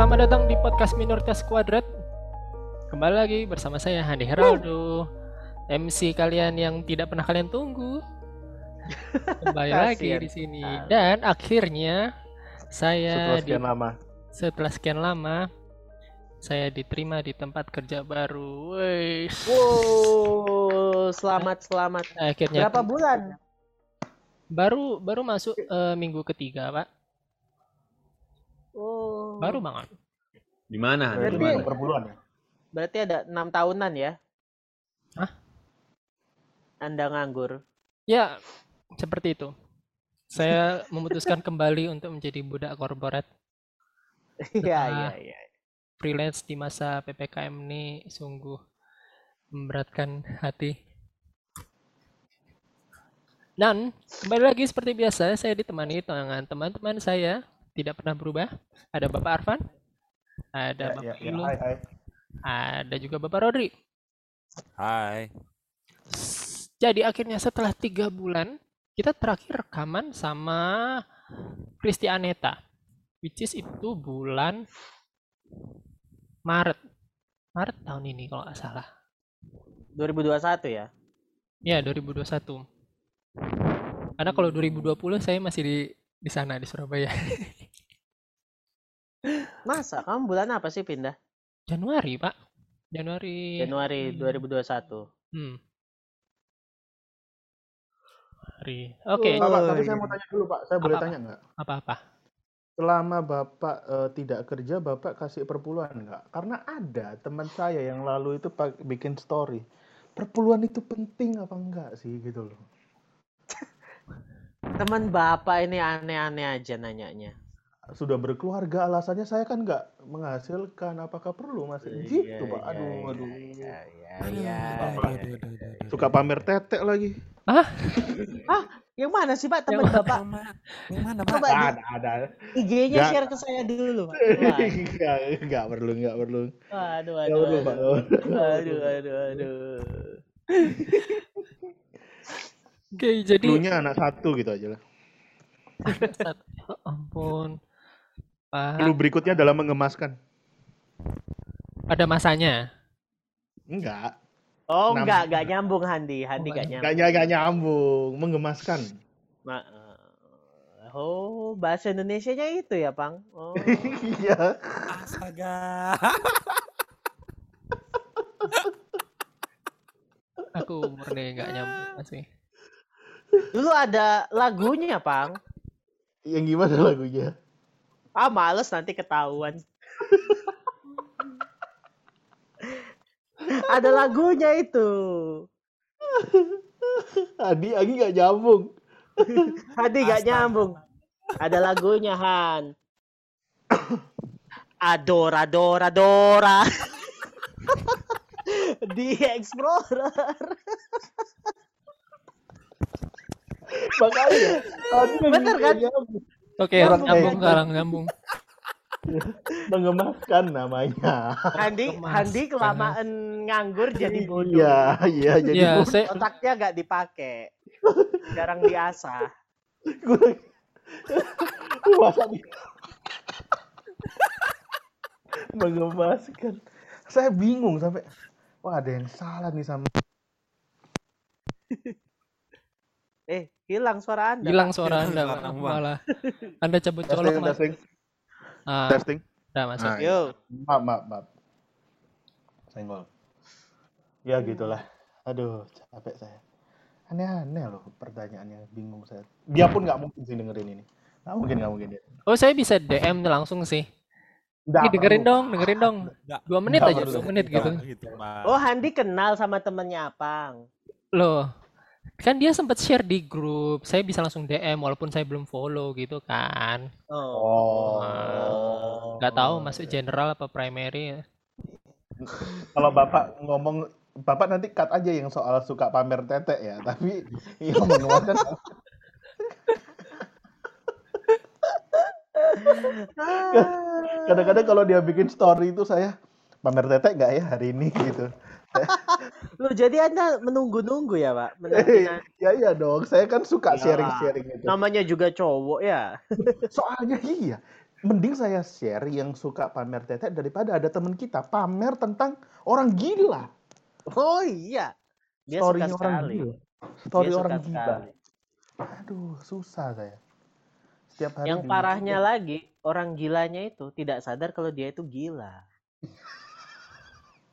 Selamat datang di podcast Minoritas Kuadrat. Kembali lagi bersama saya Handi Heraldo, MC kalian yang tidak pernah kalian tunggu. Kembali lagi di sini dan akhirnya saya Setelah di- sekian lama. setelah sekian lama saya diterima di tempat kerja baru. Wih, Wow, selamat selamat. akhirnya Berapa bulan? baru baru masuk eh, minggu ketiga, Pak. Oh, Baru banget. Di mana? Di Berarti- mana? per bulan ya? berarti ada enam tahunan ya? Hah? Anda nganggur. Ya, seperti itu. Saya memutuskan kembali untuk menjadi budak korporat. Iya iya iya. freelance di masa PPKM ini sungguh memberatkan hati. Dan kembali lagi seperti biasa, saya ditemani dengan teman-teman saya tidak pernah berubah. Ada Bapak Arfan, ada Ya, Bapak ya, ya. Hai, hai. ada juga Bapak Rodri. Hai. Jadi akhirnya setelah tiga bulan, kita terakhir rekaman sama Kristi Aneta. Which is itu bulan Maret. Maret tahun ini kalau nggak salah. 2021 ya? Ya, 2021. Karena kalau 2020 saya masih di di sana di Surabaya. Masa kamu bulan apa sih pindah? Januari, Pak. Januari. Januari 2021. Hmm. Januari. Oke, Oh. Pak, Pak, tapi saya mau tanya dulu Pak, saya boleh Apa-apa? tanya nggak? apa-apa? Selama Bapak eh, tidak kerja, Bapak kasih perpuluhan nggak? Karena ada teman saya yang lalu itu pak- bikin story. Perpuluhan itu penting apa enggak sih gitu loh. Teman bapak ini aneh-aneh aja nanyanya. Sudah berkeluarga alasannya saya kan nggak menghasilkan, apakah perlu masih Iya, gitu Pak? iya, Aduh, iya, aduh. iya, iya, Aduh, iya, aduh, iya. aduh, aduh, aduh. Suka pamer tetek lagi. Yang mana sih Pak teman bapak? Yang mana? Yang mana, Pak? Coba Ada, ada. IG-nya Nggak. share ke saya dulu Pak. Wah, Enggak, enggak perlu, enggak perlu. Aduh, Nggak aduh, perlu, Pak. aduh, nggak perlu. aduh, aduh, aduh. Oke, jadi Cluenya anak satu gitu aja lah. Ya ampun. Pak, Clue berikutnya adalah mengemaskan. pada masanya. Enggak. Oh Enam. enggak, enggak nyambung Handi. Handi Oh, enggak nggak Enggak, nyambung. enggak nyambung. Mengemaskan. Ma- eh, oh, bahasa Indonesianya itu ya, Pang? Oh. Iya. Astaga. Aku murni nggak nyambung masih. Dulu ada lagunya, Pang. Yang gimana lagunya? Ah, males nanti ketahuan. ada lagunya itu. Adi, Agi enggak nyambung. Hadi enggak Astaga. nyambung. Ada lagunya, Han. Adora, Dora, Dora. Di Explorer. Makanya. Adi yang Bener kan? nyambung. Oke, Orang nyambung kayak- sekarang nyambung. Mengemaskan namanya. Handi. Handi kelamaan nganggur jadi bodoh. Iya, iya jadi Ya, bodoh. saya Otaknya nggak dipakai. Jarang diasah. Gua- Masa mengemaskan. Saya bingung sampai wah ada yang salah nih sama Eh, hilang suara Anda. hilang suara Anda, malah. Anda cabut colok, testing Mas. testing Ah, testing. udah masuk. Nah, Yo. Maaf, maaf, maaf. Senggol. Ya gitulah. Aduh, capek saya. Aneh-aneh loh pertanyaannya, bingung saya. Dia pun nggak mungkin sih dengerin ini. Nggak mungkin, nggak mungkin dia. Oh, saya bisa DM langsung sih. Nggak Ih, dengerin perlu. dong, dengerin dong. Nggak, Dua menit Nggak aja, perlu. dua menit gitu. nggak gitu. Oh, Handi kenal sama temennya Apang. Loh, kan dia sempat share di grup. Saya bisa langsung DM walaupun saya belum follow gitu kan. Oh. Nggak tahu masuk general apa primary. Kalau Bapak ngomong Bapak nanti cut aja yang soal suka pamer tetek ya, tapi yang mengemaskan kadang-kadang kalau dia bikin story itu saya pamer tetek nggak ya hari ini gitu. Loh, jadi Anda menunggu-nunggu ya, Pak? Menanti- ya iya dong, saya kan suka Iyalah. sharing-sharing itu. Namanya juga cowok ya. Soalnya iya, mending saya share yang suka pamer tetek daripada ada teman kita pamer tentang orang gila. Oh iya. Dia Story-nya suka orang sekali. gila. Story Dia orang gila. sekali. Aduh, susah saya. Setiap hari Yang parahnya lagi, orang gilanya itu tidak sadar kalau dia itu gila.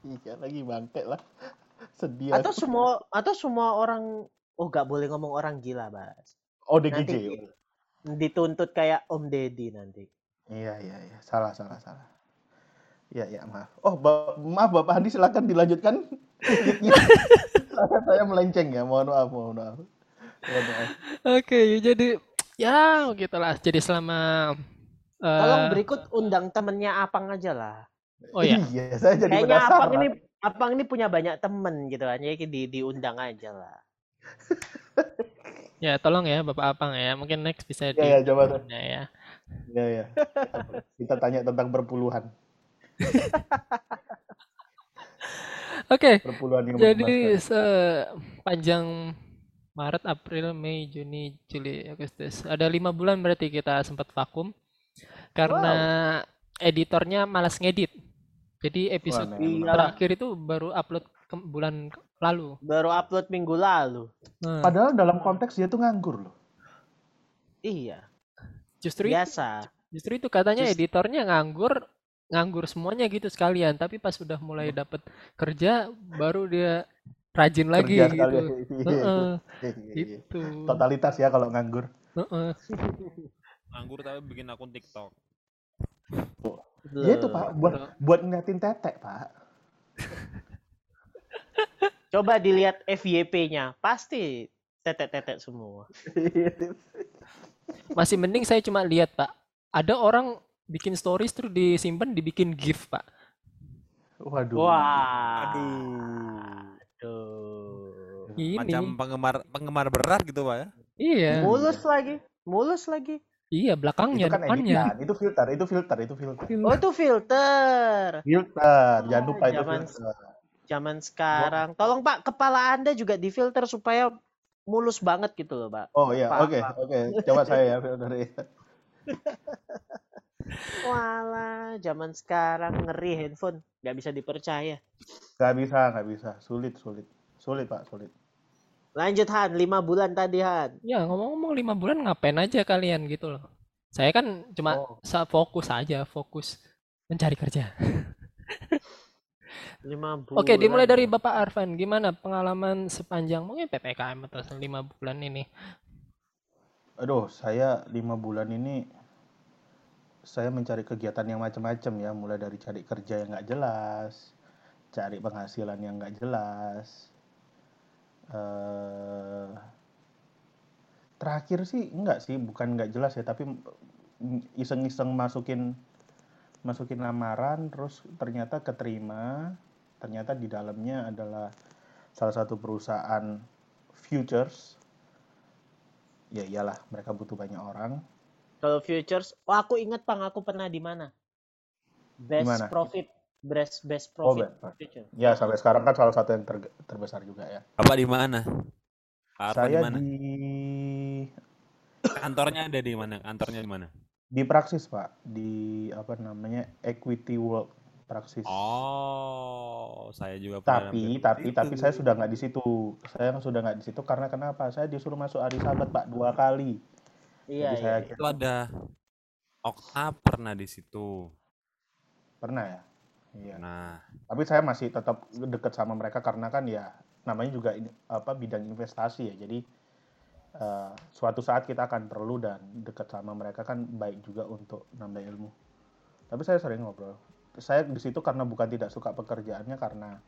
Iya lagi bangke lah. Sedih. Atau aku. semua atau semua orang oh nggak boleh ngomong orang gila, Bas. ODGJ. Nanti dituntut kayak Om Deddy nanti. Iya iya iya, salah salah salah. Iya iya maaf. Oh ba- maaf Bapak Handi silakan dilanjutkan. Silakan, saya melenceng ya, mohon maaf mohon maaf. Mohon maaf. Oke, jadi ya gitulah. Jadi selama eh, Tolong berikut undang temennya Apang aja lah. Oh ya, Iya, saya jadi Kayaknya Apang penasaran. ini Apang ini punya banyak temen gitu kan. Jadi di, diundang aja lah. ya tolong ya Bapak Apang ya. Mungkin next bisa di Iya, iya, coba. ya. Iya iya. Kita tanya tentang perpuluhan. Oke, Perpuluhan yang jadi sepanjang Maret, April, Mei, Juni, Juli, Agustus. Ada lima bulan berarti kita sempat vakum karena editornya malas ngedit. Jadi episode Wah, terakhir itu baru upload ke bulan lalu. Baru upload minggu lalu. Nah, Padahal dalam konteks dia tuh nganggur loh. Iya, justru itu, biasa. justru itu katanya Just- editornya nganggur, nganggur semuanya gitu sekalian. Tapi pas sudah mulai dapat kerja, baru dia rajin lagi Kerja gitu. sekali. Heeh, Iya, iya. gitu. Totalitas ya kalau nganggur. Heeh. Nganggur tapi bikin akun TikTok. Ya itu Pak, buat Betul. buat ngeliatin tetek Pak. Coba dilihat FYP-nya, pasti tetek-tetek semua. Masih mending saya cuma lihat, Pak. Ada orang bikin stories terus disimpan dibikin GIF, Pak. Waduh. Wah. Aduh. Aduh. Ini. Macam penggemar penggemar berat gitu, Pak ya. Iya. Mulus lagi, mulus lagi. Iya, belakangnya, Itu kan depannya. editan, itu filter, itu filter, itu filter. Oh itu filter. Filter, jangan Oh, lupa itu zaman filter. Zaman sekarang. Tolong Pak, kepala Anda juga difilter supaya mulus banget gitu loh, Pak. Oh iya, oke, oke. Coba saya ya filter. Walah, zaman sekarang ngeri handphone, nggak bisa dipercaya. Gak bisa, gak bisa. Sulit, sulit. Sulit Pak, sulit. Lanjut Han, lima bulan tadi Han. Ya, ngomong-ngomong lima bulan ngapain aja kalian gitu loh. Saya kan cuma Oh. fokus aja, fokus mencari kerja. Lima bulan. Oke, dimulai dari Bapak Arvan. Gimana pengalaman sepanjang mungkin PPKM atau lima bulan ini? Aduh, saya lima bulan ini saya mencari kegiatan yang macam-macam ya, mulai dari cari kerja yang nggak jelas, cari penghasilan yang nggak jelas. Eh terakhir sih enggak sih, bukan nggak jelas ya, tapi iseng-iseng masukin masukin lamaran, terus ternyata keterima, ternyata di dalamnya adalah salah satu perusahaan futures. Ya iyalah, mereka butuh banyak orang. Kalau futures, oh aku inget Pang, aku pernah di mana? Best Di mana? profit, best best Oh, profit Best future. Ya sampai sekarang kan salah satu yang ter- terbesar juga ya. Bapak di mana? Di Saya mana? di Kantornya ada di mana? Kantornya di mana? di Praxis Pak, di apa namanya Equity World Praxis. Oh, saya juga pernah Tapi tapi tapi saya sudah nggak di situ. Saya sudah nggak di situ karena kenapa? Saya disuruh masuk hari Sabat Pak dua kali. Iya, Jadi iya. saya iya. itu ada Okta pernah di situ. pernah ya. Iya. Nah, Tapi saya masih tetap dekat sama mereka karena kan ya namanya juga ini, apa bidang investasi ya. Jadi eh, suatu saat kita akan perlu dan dekat sama mereka kan baik juga untuk nambah ilmu. Tapi saya sering ngobrol. Saya di situ karena bukan tidak suka pekerjaannya karena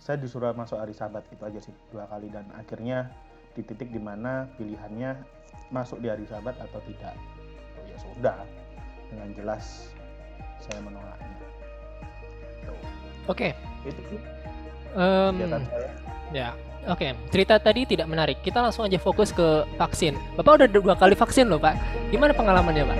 saya disuruh masuk hari Sabat itu aja sih dua kali dan akhirnya di titik di mana pilihannya masuk di hari Sabat atau tidak. Oh, ya sudah dengan jelas saya menolaknya. Oke, Itu sih saya. ya, oke. Cerita tadi tidak menarik. Kita langsung aja fokus ke vaksin. Bapak udah dua kali vaksin loh, Pak. Gimana pengalamannya, Pak?